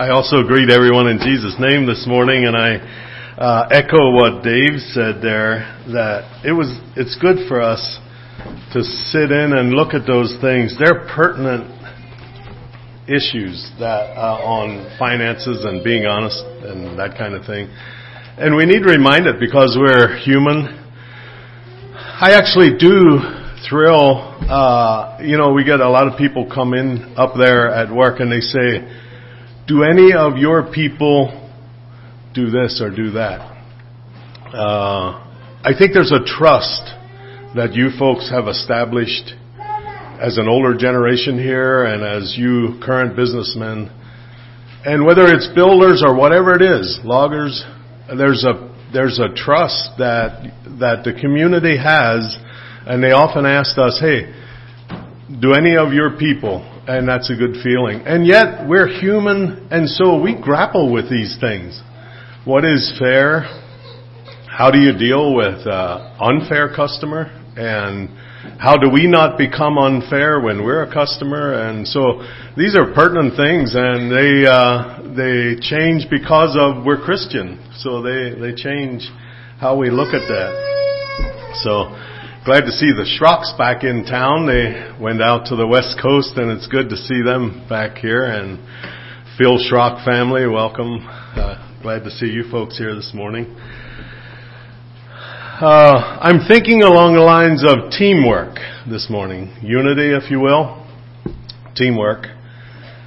I also greet everyone in Jesus' name this morning, and I uh, echo what Dave said there. That it was, it's good for us to sit in and look at those things. They're pertinent issues that uh, on finances and being honest and that kind of thing. And we need reminded because we're human. I actually do thrill. Uh, you know, we get a lot of people come in up there at work and they say, "Do any of your people do this or do that?" Uh, I think there's a trust that you folks have established as an older generation here and as you current businessmen. And whether it's builders or whatever it is, loggers, there's a there's a trust that that the community has and they often ask us, hey, do any of your people, and that's a good feeling. And yet, we're human, and so we grapple with these things. What is fair? How do you deal with uh, unfair customer? And how do we not become unfair when we're a customer? And so these are pertinent things, and they uh, they change because of we're Christian. So they they change how we look at that. So glad to see the Schrocks back in town. They went out to the west coast and it's good to see them back here and Phil Schrock family, welcome. Uh, glad to see you folks here this morning. Uh, I'm thinking along the lines of teamwork this morning. Unity, if you will. Teamwork.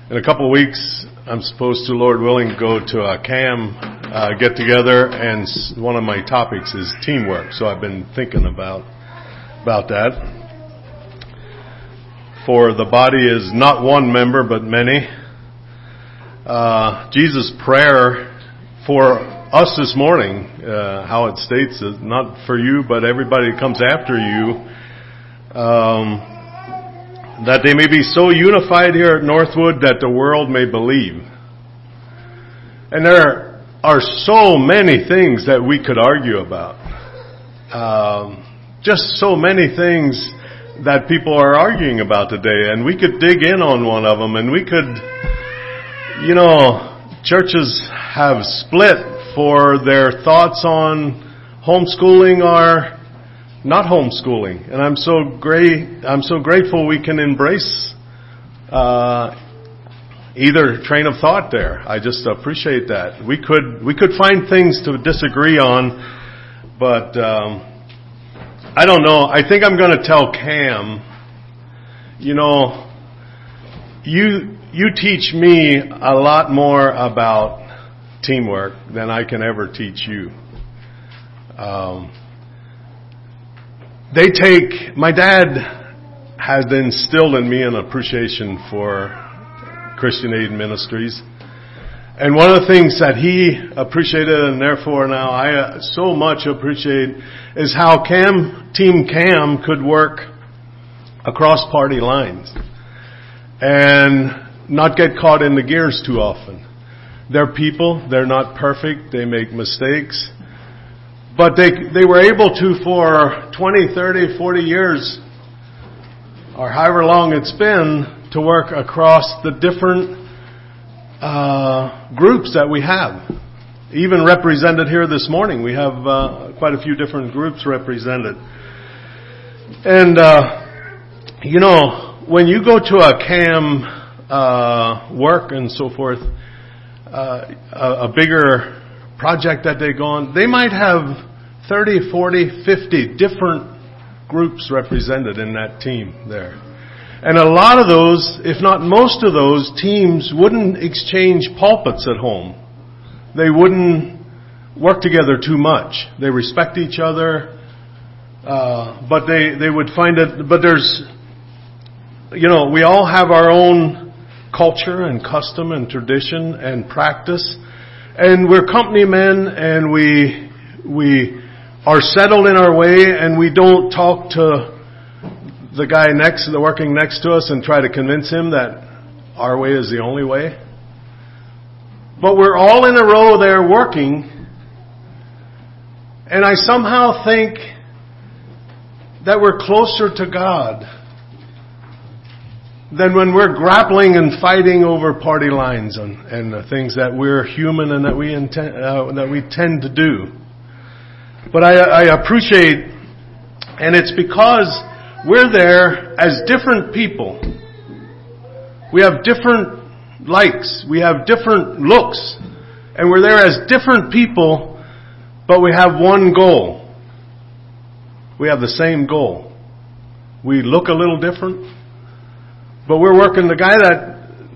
In a couple of weeks, I'm supposed to, Lord willing, go to a CAM uh, get together, and one of my topics is teamwork. So I've been thinking about about that. For the body is not one member, but many. Uh, Jesus' prayer for us this morning, uh, how it states is not for you, but everybody that comes after you, um, that they may be so unified here at Northwood that the world may believe. And there are so many things that we could argue about. Um, just so many things that people are arguing about today, and we could dig in on one of them, and we could, you know, churches have split for their thoughts on homeschooling or not homeschooling, and I'm so great. I'm so grateful we can embrace uh, either train of thought there. I just appreciate that. We could we could find things to disagree on, but. Um, I don't know. I think I'm going to tell CAM, you know, you, you teach me a lot more about teamwork than I can ever teach you. Um, they take, my dad has instilled in me an appreciation for Christian Aid Ministries. And one of the things that he appreciated and therefore now I uh, so much appreciate is how CAM, Team CAM could work across party lines and not get caught in the gears too often. They're people, they're not perfect, they make mistakes, but they, they were able to for 20, 30, 40 years or however long it's been to work across the different uh, groups that we have. Even represented here this morning, we have uh, quite a few different groups represented. And, uh, you know, when you go to a CAM uh, work and so forth, uh, a, a bigger project that they go on, they might have 30, 40, 50 different groups represented in that team there. And a lot of those, if not most of those teams wouldn't exchange pulpits at home. They wouldn't work together too much. They respect each other, uh, but they, they would find it, but there's, you know, we all have our own culture and custom and tradition and practice. And we're company men and we, we are settled in our way and we don't talk to the guy next, the working next to us and try to convince him that our way is the only way. But we're all in a row there working, and I somehow think that we're closer to God than when we're grappling and fighting over party lines and, and the things that we're human and that we intend, uh, that we tend to do. But I, I appreciate, and it's because we're there as different people. We have different likes. We have different looks. And we're there as different people, but we have one goal. We have the same goal. We look a little different, but we're working the guy that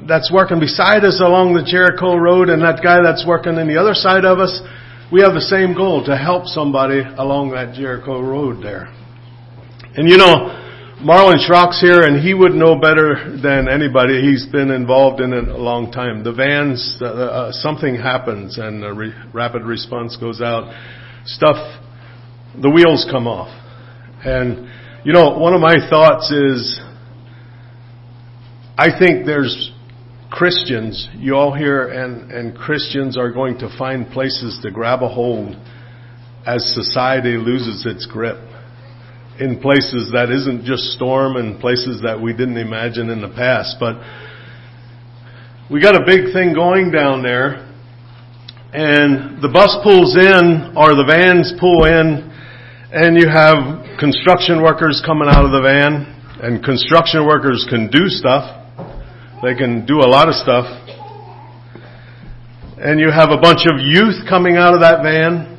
that's working beside us along the Jericho Road and that guy that's working in the other side of us, we have the same goal to help somebody along that Jericho Road there. And you know, Marlon Schrock's here and he would know better than anybody. He's been involved in it a long time. The vans, uh, uh, something happens and a re- rapid response goes out. Stuff, the wheels come off. And, you know, one of my thoughts is, I think there's Christians, you all here, and, and Christians are going to find places to grab a hold as society loses its grip in places that isn't just storm and places that we didn't imagine in the past. But we got a big thing going down there and the bus pulls in or the vans pull in and you have construction workers coming out of the van and construction workers can do stuff they can do a lot of stuff. And you have a bunch of youth coming out of that van.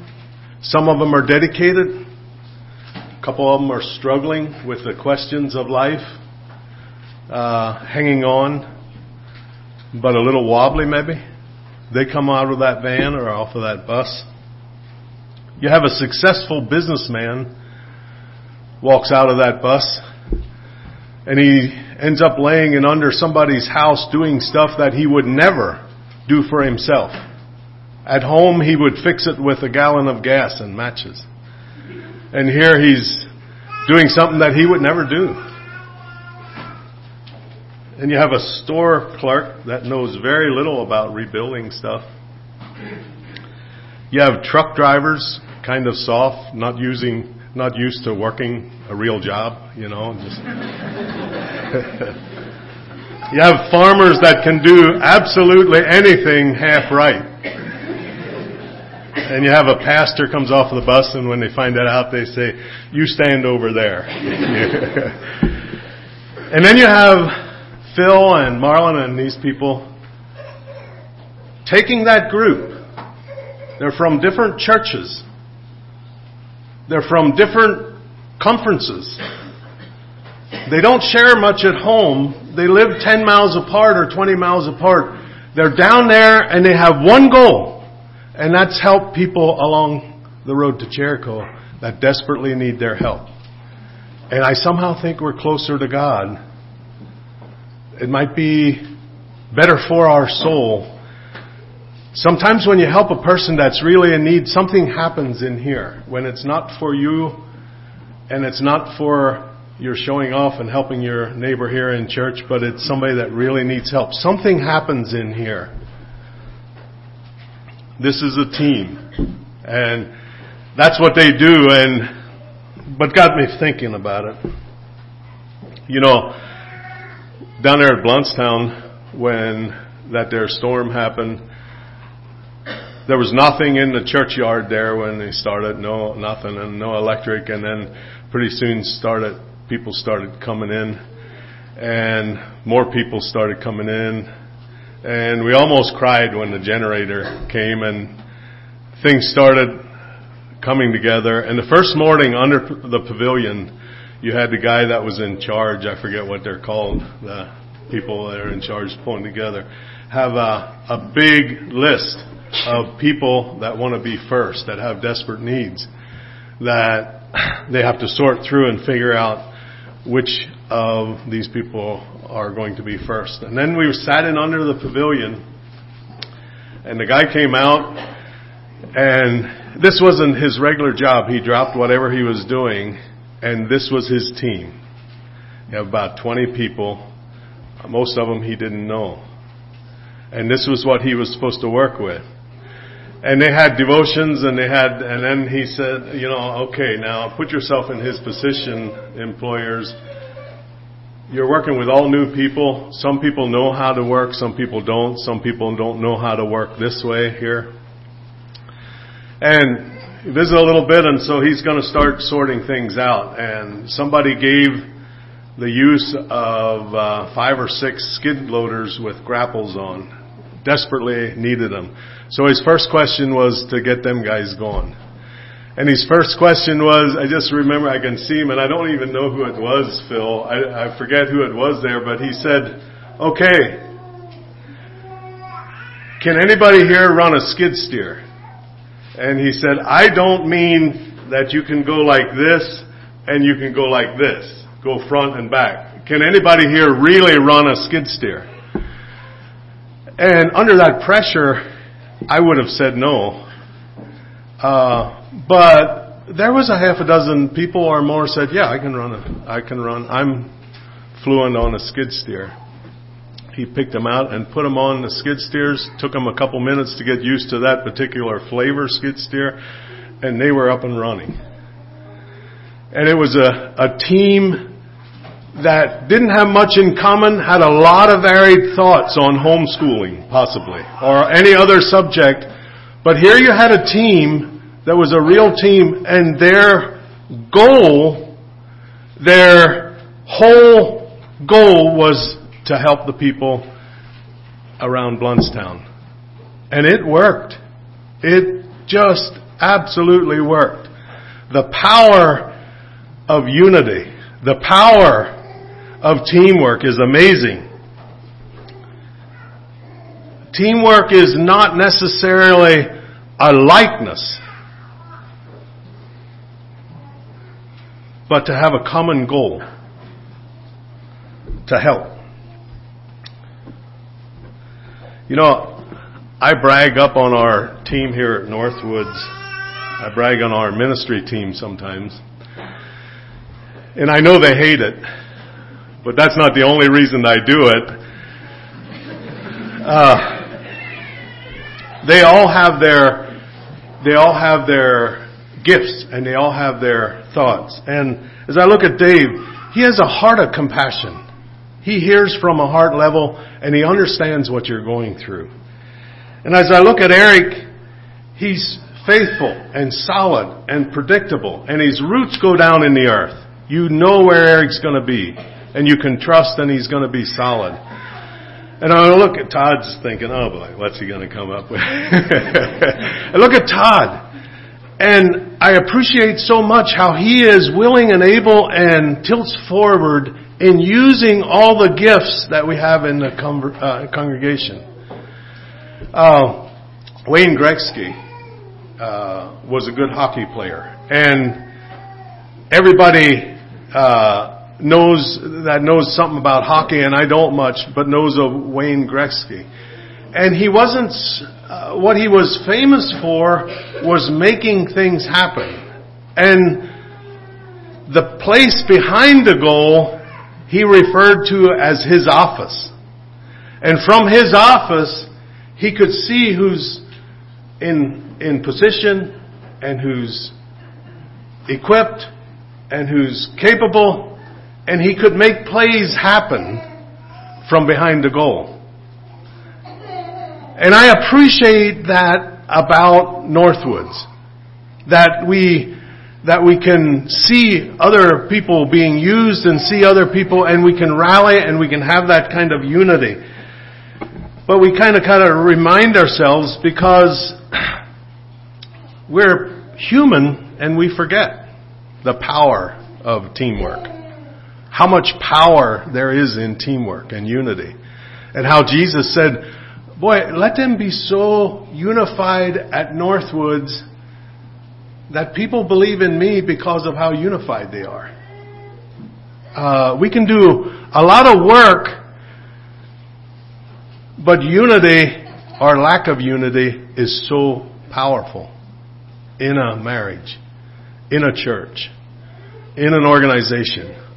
Some of them are dedicated. Couple of them are struggling with the questions of life, uh, hanging on, but a little wobbly maybe. They come out of that van or off of that bus. You have a successful businessman walks out of that bus and he ends up laying in under somebody's house doing stuff that he would never do for himself. At home, he would fix it with a gallon of gas and matches. And here he's doing something that he would never do. And you have a store clerk that knows very little about rebuilding stuff. You have truck drivers, kind of soft, not using, not used to working a real job, you know, just you have farmers that can do absolutely anything half right. And you have a pastor comes off of the bus and when they find that out they say, you stand over there. and then you have Phil and Marlon and these people taking that group. They're from different churches. They're from different conferences. They don't share much at home. They live 10 miles apart or 20 miles apart. They're down there and they have one goal, and that's helped people along the road to Jericho that desperately need their help. And I somehow think we're closer to God. It might be better for our soul. Sometimes when you help a person that's really in need, something happens in here. When it's not for you and it's not for you're showing off and helping your neighbor here in church, but it's somebody that really needs help. Something happens in here. This is a team. And that's what they do and but got me thinking about it. You know, down there at Blountstown when that there storm happened, there was nothing in the churchyard there when they started, no nothing and no electric and then pretty soon started people started coming in and more people started coming in and we almost cried when the generator came and things started coming together. And the first morning under the pavilion you had the guy that was in charge i forget what they're called the people that are in charge pulling together have a, a big list of people that want to be first that have desperate needs that they have to sort through and figure out which of these people are going to be first. And then we sat in under the pavilion, and the guy came out, and this wasn't his regular job. He dropped whatever he was doing, and this was his team. You have about 20 people. Most of them he didn't know. And this was what he was supposed to work with. And they had devotions and they had, and then he said, you know, okay, now put yourself in his position, employers. You're working with all new people. Some people know how to work, some people don't. Some people don't know how to work this way here. And he visited a little bit, and so he's going to start sorting things out. And somebody gave the use of uh, five or six skid loaders with grapples on. Desperately needed them. So his first question was to get them guys going. And his first question was, I just remember I can see him, and I don't even know who it was, Phil. I, I forget who it was there, but he said, okay, can anybody here run a skid steer? And he said, I don't mean that you can go like this and you can go like this, go front and back. Can anybody here really run a skid steer? And under that pressure, I would have said no. Uh, but there was a half a dozen people or more said, "Yeah, I can run. I can run. I'm fluent on a skid steer." He picked them out and put them on the skid steers. Took them a couple minutes to get used to that particular flavor skid steer, and they were up and running. And it was a, a team that didn't have much in common, had a lot of varied thoughts on homeschooling, possibly, or any other subject. But here you had a team that was a real team and their goal, their whole goal was to help the people around Blountstown. And it worked. It just absolutely worked. The power of unity, the power of teamwork is amazing. Teamwork is not necessarily a likeness. But to have a common goal to help. You know, I brag up on our team here at Northwoods. I brag on our ministry team sometimes. And I know they hate it, but that's not the only reason I do it. Uh, they all have their, they all have their gifts and they all have their thoughts. And as I look at Dave, he has a heart of compassion. He hears from a heart level and he understands what you're going through. And as I look at Eric, he's faithful and solid and predictable and his roots go down in the earth. You know where Eric's going to be and you can trust and he's going to be solid. And I look at Todd's thinking, oh boy, what's he going to come up with? I look at Todd and I appreciate so much how he is willing and able and tilts forward in using all the gifts that we have in the uh, congregation. Uh, Wayne Gretzky uh, was a good hockey player, and everybody uh, knows that knows something about hockey, and I don't much, but knows of Wayne Gretzky. And he wasn't uh, what he was famous for was making things happen. And the place behind the goal he referred to as his office. And from his office, he could see who's in, in position and who's equipped and who's capable, and he could make plays happen from behind the goal. And I appreciate that about Northwoods. That we, that we can see other people being used and see other people and we can rally and we can have that kind of unity. But we kind of kind of remind ourselves because we're human and we forget the power of teamwork. How much power there is in teamwork and unity. And how Jesus said, boy, let them be so unified at Northwoods that people believe in me because of how unified they are. Uh, we can do a lot of work, but unity or lack of unity is so powerful in a marriage, in a church, in an organization.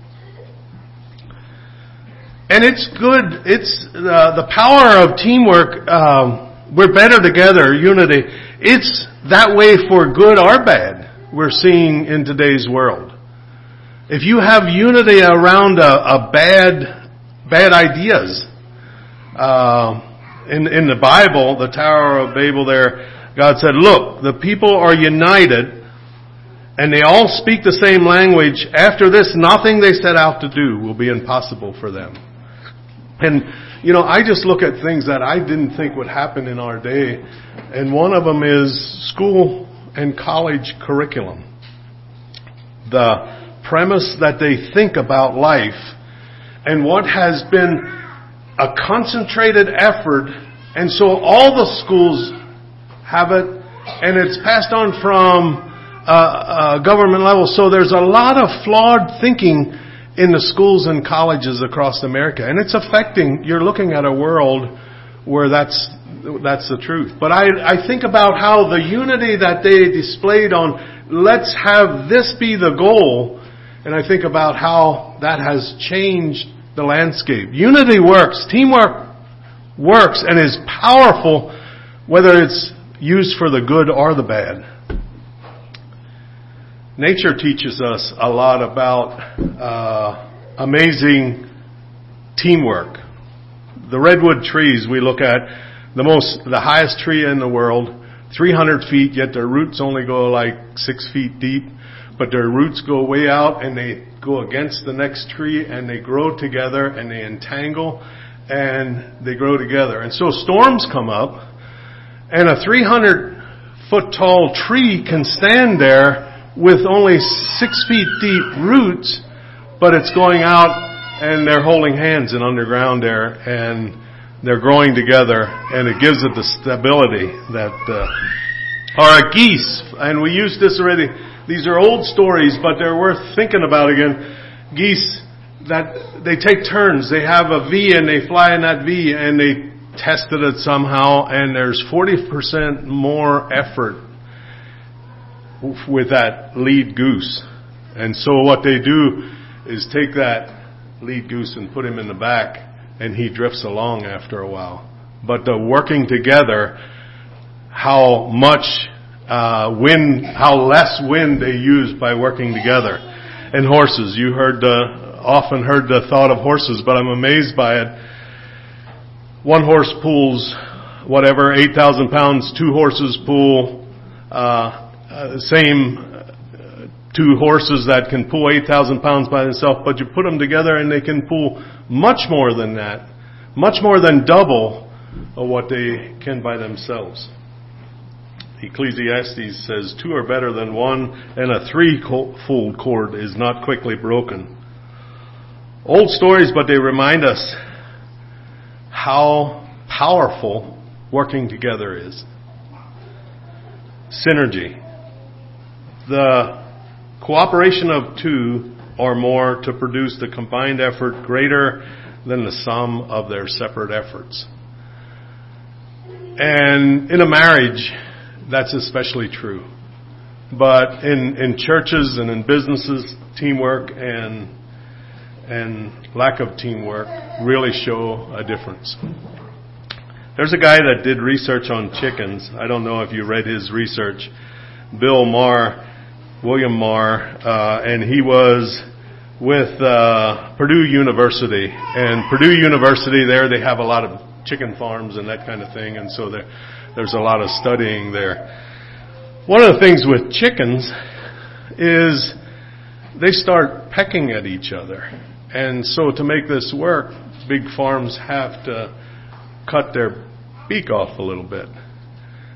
And it's good. It's uh, the power of teamwork. Um, we're better together, unity. It's that way for good or bad. We're seeing in today's world. if you have unity around a, a bad, bad ideas, uh, in, in the Bible, the Tower of Babel there, God said, look, the people are united and they all speak the same language. After this, nothing they set out to do will be impossible for them. And, you know, I just look at things that I didn't think would happen in our day. And one of them is school and college curriculum. The premise that they think about life and what has been a concentrated effort. And so all the schools have it and it's passed on from uh, uh, government level. So there's a lot of flawed thinking in the schools and colleges across America, and it's affecting. You're looking at a world where that's that's the truth. But I I think about how the unity that they displayed on let's have this be the goal, and I think about how that has changed the landscape. Unity works, teamwork works, and is powerful, whether it's used for the good or the bad. Nature teaches us a lot about uh, amazing teamwork. The redwood trees we look at, the most, the highest tree in the world, 300 feet, yet their roots only go like six feet deep, but their roots go way out and they go against the next tree and they grow together and they entangle and they grow together. And so storms come up and a 300 foot tall tree can stand there with only six feet deep roots, but it's going out and they're holding hands in underground there and they're growing together and it gives it the stability that, uh, a geese, and we used this already. These are old stories, but they're worth thinking about again. Geese that they take turns. They have a V and they fly in that V and they tested it somehow and there's 40% more effort with that lead goose. And so what they do is take that lead goose and put him in the back and he drifts along after a while. But the working together, how much uh, wind, how less wind they use by working together. And horses, you heard the, often heard the thought of horses, but I'm amazed by it. One horse pulls whatever, 8,000 pounds, two horses pull uh, uh, same uh, two horses that can pull 8,000 pounds by themselves, but you put them together and they can pull much more than that, much more than double of what they can by themselves. Ecclesiastes says, Two are better than one, and a threefold cord is not quickly broken. Old stories, but they remind us how powerful working together is. Synergy the cooperation of two or more to produce the combined effort greater than the sum of their separate efforts. And in a marriage, that's especially true. But in, in churches and in businesses, teamwork and, and lack of teamwork really show a difference. There's a guy that did research on chickens. I don't know if you read his research. Bill Maher William Marr, uh, and he was with uh, Purdue University. And Purdue University, there they have a lot of chicken farms and that kind of thing, and so there, there's a lot of studying there. One of the things with chickens is they start pecking at each other. And so to make this work, big farms have to cut their beak off a little bit.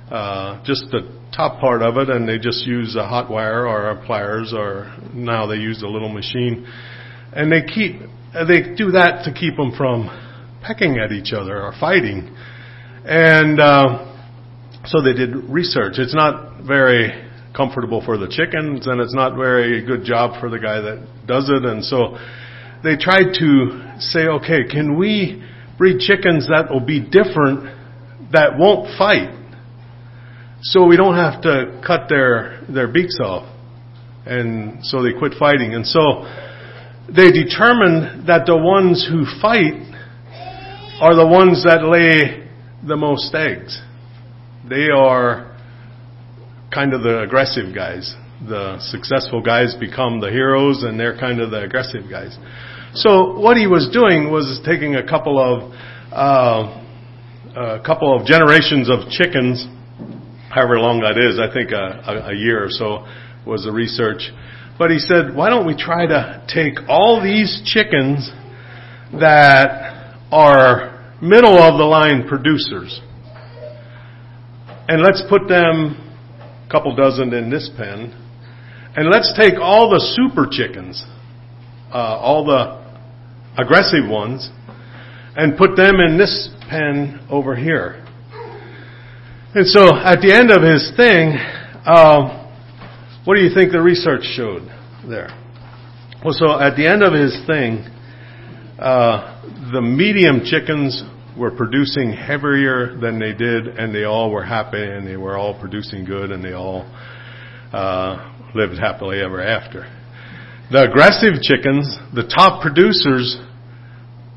Uh, just to top part of it and they just use a hot wire or a pliers or now they use a little machine. And they keep they do that to keep them from pecking at each other or fighting. And uh, so they did research. It's not very comfortable for the chickens and it's not very good job for the guy that does it. And so they tried to say okay can we breed chickens that will be different that won't fight so we don't have to cut their, their beaks off. And so they quit fighting. And so they determined that the ones who fight are the ones that lay the most eggs. They are kind of the aggressive guys. the successful guys become the heroes and they're kind of the aggressive guys. So what he was doing was taking a couple of uh, a couple of generations of chickens, however long that is. I think a, a, a year or so was the research. But he said, why don't we try to take all these chickens that are middle of the line producers and let's put them a couple dozen in this pen and let's take all the super chickens, uh, all the aggressive ones, and put them in this pen over here. And so at the end of his thing, uh, what do you think the research showed there? Well, so at the end of his thing, uh, the medium chickens were producing heavier than they did, and they all were happy, and they were all producing good, and they all uh, lived happily ever after. The aggressive chickens, the top producers,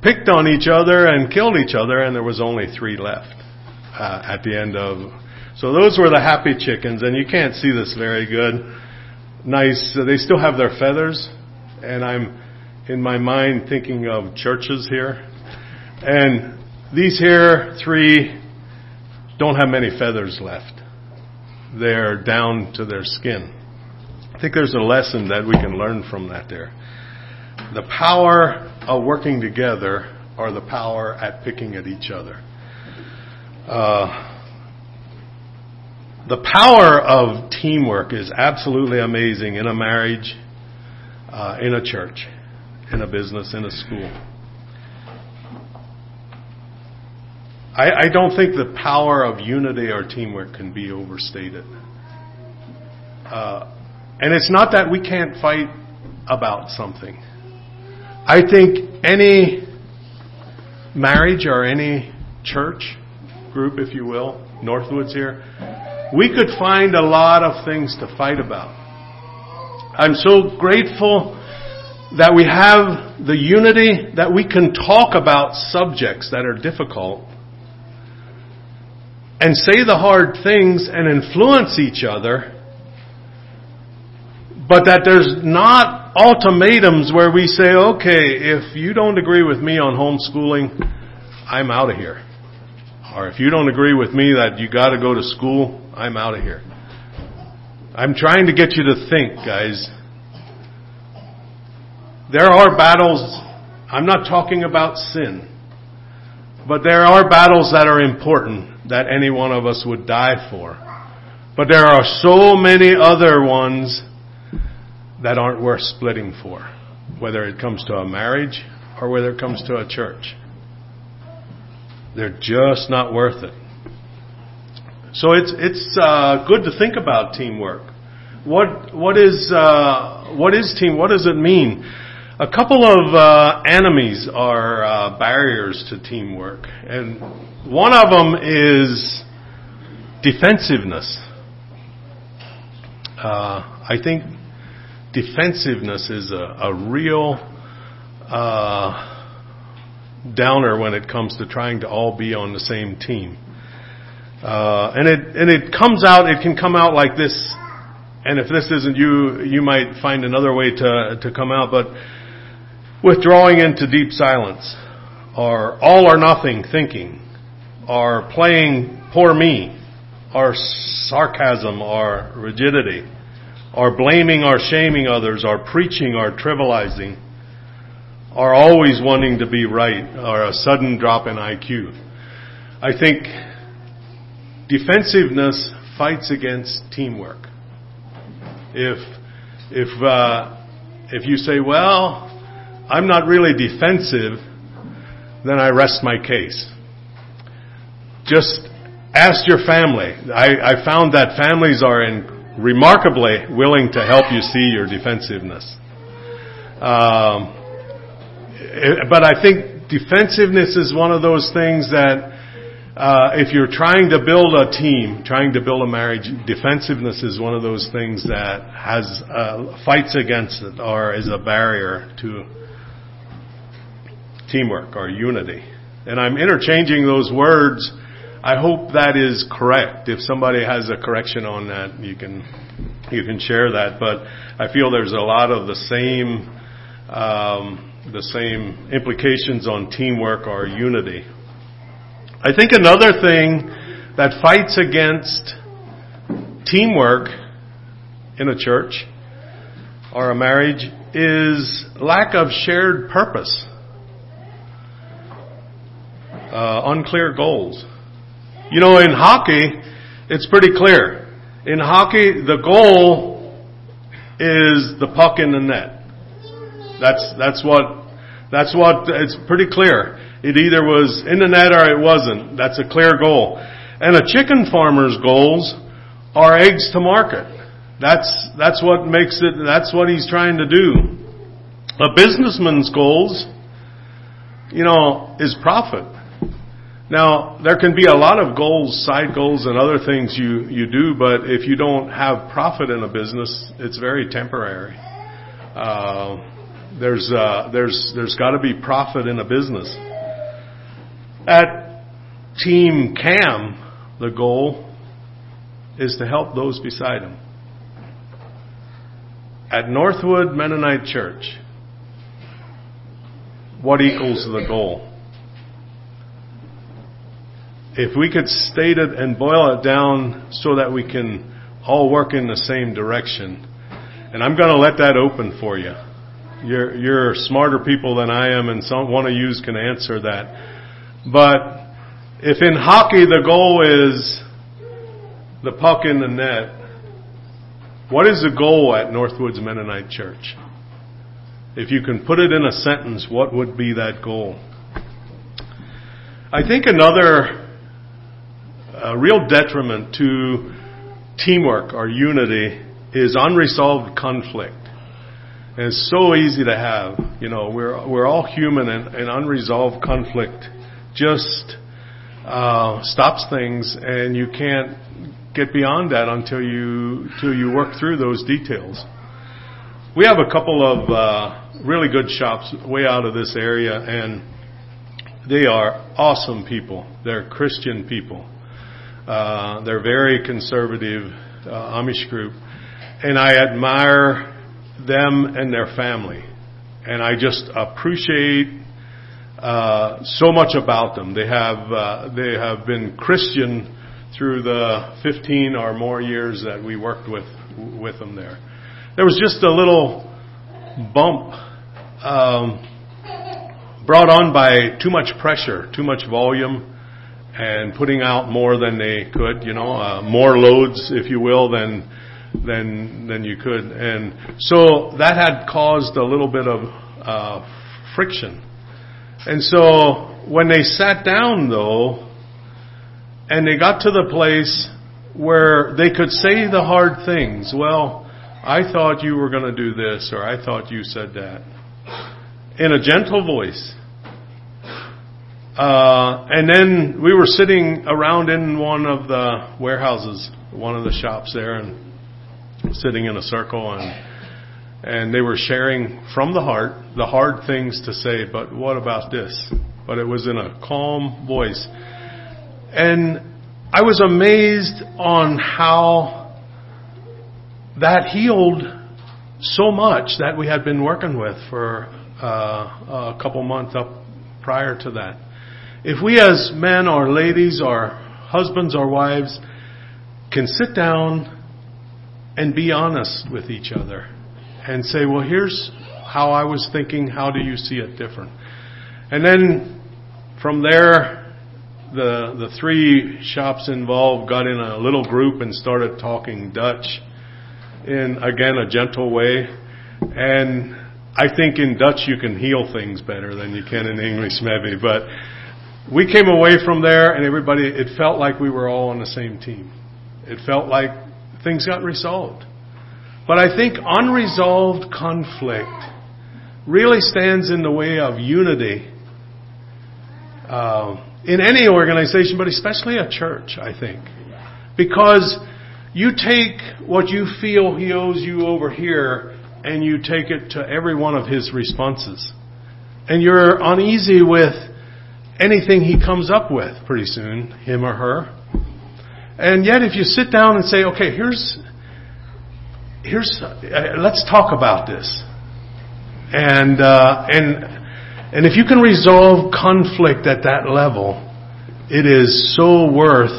picked on each other and killed each other, and there was only three left uh, at the end of. So those were the happy chickens, and you can't see this very good. Nice. They still have their feathers, and I'm in my mind thinking of churches here, and these here three don't have many feathers left. They're down to their skin. I think there's a lesson that we can learn from that there. The power of working together or the power at picking at each other. Uh, the power of teamwork is absolutely amazing in a marriage, uh, in a church, in a business, in a school. I, I don't think the power of unity or teamwork can be overstated. Uh, and it's not that we can't fight about something. I think any marriage or any church group, if you will, Northwoods here, we could find a lot of things to fight about. I'm so grateful that we have the unity that we can talk about subjects that are difficult and say the hard things and influence each other but that there's not ultimatums where we say, okay, if you don't agree with me on homeschooling, I'm out of here. Or if you don't agree with me that you gotta go to school, I'm out of here. I'm trying to get you to think, guys. There are battles, I'm not talking about sin, but there are battles that are important that any one of us would die for. But there are so many other ones that aren't worth splitting for, whether it comes to a marriage or whether it comes to a church. They're just not worth it. So it's it's uh, good to think about teamwork. What what is uh, what is team? What does it mean? A couple of uh, enemies are uh, barriers to teamwork, and one of them is defensiveness. Uh, I think defensiveness is a, a real uh, downer when it comes to trying to all be on the same team. Uh, and it and it comes out. It can come out like this. And if this isn't you, you might find another way to to come out. But withdrawing into deep silence, or all or nothing thinking, or playing poor me, or sarcasm, or rigidity are blaming or shaming others, are preaching or trivializing, are always wanting to be right, or a sudden drop in IQ. I think defensiveness fights against teamwork. If if uh, if you say, "Well, I'm not really defensive," then I rest my case. Just ask your family. I, I found that families are in remarkably willing to help you see your defensiveness. Um, but I think defensiveness is one of those things that uh, if you're trying to build a team, trying to build a marriage, defensiveness is one of those things that has uh, fights against it or is a barrier to teamwork or unity. And I'm interchanging those words I hope that is correct. If somebody has a correction on that, you can you can share that. But I feel there's a lot of the same um, the same implications on teamwork or unity. I think another thing that fights against teamwork in a church or a marriage is lack of shared purpose, uh, unclear goals. You know, in hockey, it's pretty clear. In hockey, the goal is the puck in the net. That's that's what that's what it's pretty clear. It either was in the net or it wasn't. That's a clear goal. And a chicken farmer's goals are eggs to market. That's that's what makes it that's what he's trying to do. A businessman's goals, you know, is profit. Now, there can be a lot of goals, side goals and other things you, you do, but if you don't have profit in a business, it's very temporary. Uh, there's, uh, there's, there's gotta be profit in a business. At Team CAM, the goal is to help those beside him. At Northwood Mennonite Church, what equals the goal? If we could state it and boil it down so that we can all work in the same direction, and I'm going to let that open for you. You're, you're smarter people than I am, and some one of you can answer that. But if in hockey the goal is the puck in the net, what is the goal at Northwoods Mennonite Church? If you can put it in a sentence, what would be that goal? I think another uh, real detriment to teamwork or unity is unresolved conflict. And it's so easy to have. You know, we're we're all human, and, and unresolved conflict just uh, stops things, and you can't get beyond that until you until you work through those details. We have a couple of uh, really good shops way out of this area, and they are awesome people. They're Christian people. Uh, they're very conservative uh, Amish group, and I admire them and their family, and I just appreciate uh, so much about them. They have uh, they have been Christian through the 15 or more years that we worked with with them there. There was just a little bump um, brought on by too much pressure, too much volume, and putting out more than they could. You know, uh, more loads, if you will, than than than you could, and so that had caused a little bit of uh, friction. And so when they sat down, though, and they got to the place where they could say the hard things. Well, I thought you were going to do this, or I thought you said that. In a gentle voice. Uh, and then we were sitting around in one of the warehouses, one of the shops there, and sitting in a circle, and and they were sharing from the heart the hard things to say. But what about this? But it was in a calm voice. And I was amazed on how that healed so much that we had been working with for uh, a couple months up prior to that. If we as men or ladies or husbands or wives can sit down and be honest with each other and say, well, here's how I was thinking. How do you see it different? And then from there, the the three shops involved got in a little group and started talking Dutch in again a gentle way. And I think in Dutch you can heal things better than you can in English maybe. But we came away from there and everybody it felt like we were all on the same team. It felt like things got resolved. But I think unresolved conflict really stands in the way of unity. Uh, in any organization, but especially a church, I think. Because you take what you feel he owes you over here and you take it to every one of his responses. And you're uneasy with anything he comes up with pretty soon, him or her. And yet if you sit down and say, okay, here's, here's uh, let's talk about this. And uh, and and if you can resolve conflict at that level, it is so worth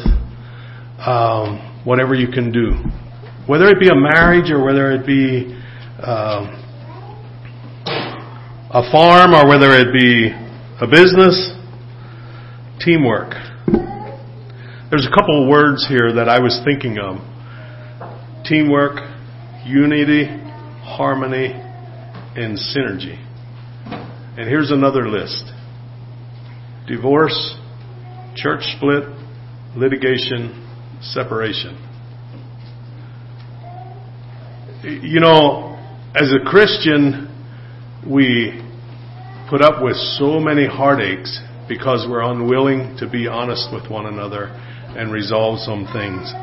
um, whatever you can do, whether it be a marriage or whether it be uh, a farm or whether it be a business. Teamwork. There's a couple of words here that I was thinking of. Teamwork, unity, harmony, and synergy. And here's another list. Divorce, church split, litigation, separation. You know, as a Christian, we put up with so many heartaches because we're unwilling to be honest with one another and resolve some things.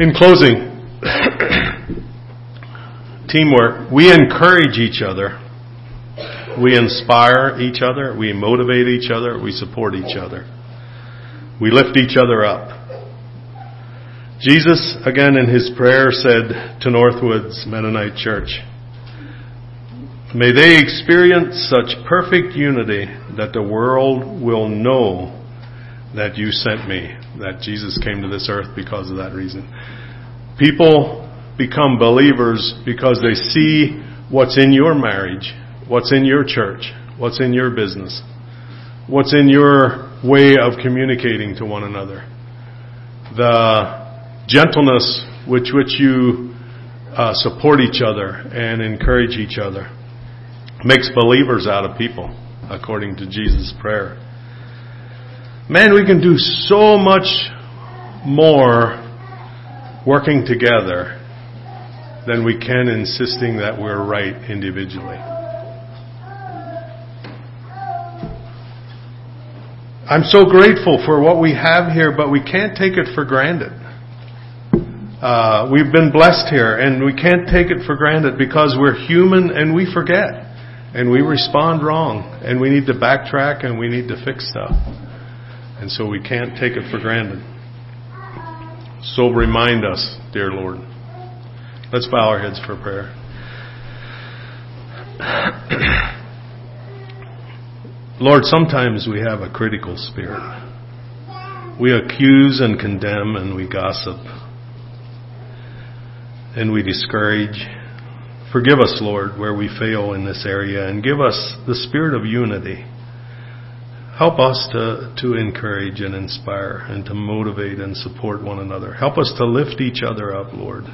In closing, teamwork, we encourage each other. We inspire each other. We motivate each other. We support each other. We lift each other up. Jesus, again in his prayer, said to Northwoods Mennonite Church, May they experience such perfect unity that the world will know that you sent me, that Jesus came to this earth because of that reason. People become believers because they see what's in your marriage, what's in your church, what's in your business, what's in your way of communicating to one another. The gentleness with which you uh, support each other and encourage each other makes believers out of people, according to Jesus' prayer. Man, we can do so much more working together than we can insisting that we're right individually. I'm so grateful for what we have here, but we can't take it for granted. Uh, we've been blessed here, and we can't take it for granted because we're human and we forget, and we respond wrong, and we need to backtrack and we need to fix stuff. And so we can't take it for granted. So remind us, dear Lord. Let's bow our heads for prayer. Lord, sometimes we have a critical spirit. We accuse and condemn and we gossip and we discourage. Forgive us, Lord, where we fail in this area and give us the spirit of unity. Help us to, to encourage and inspire and to motivate and support one another. Help us to lift each other up, Lord.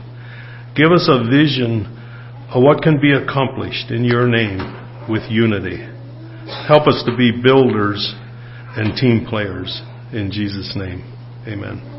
Give us a vision of what can be accomplished in your name with unity. Help us to be builders and team players in Jesus' name. Amen.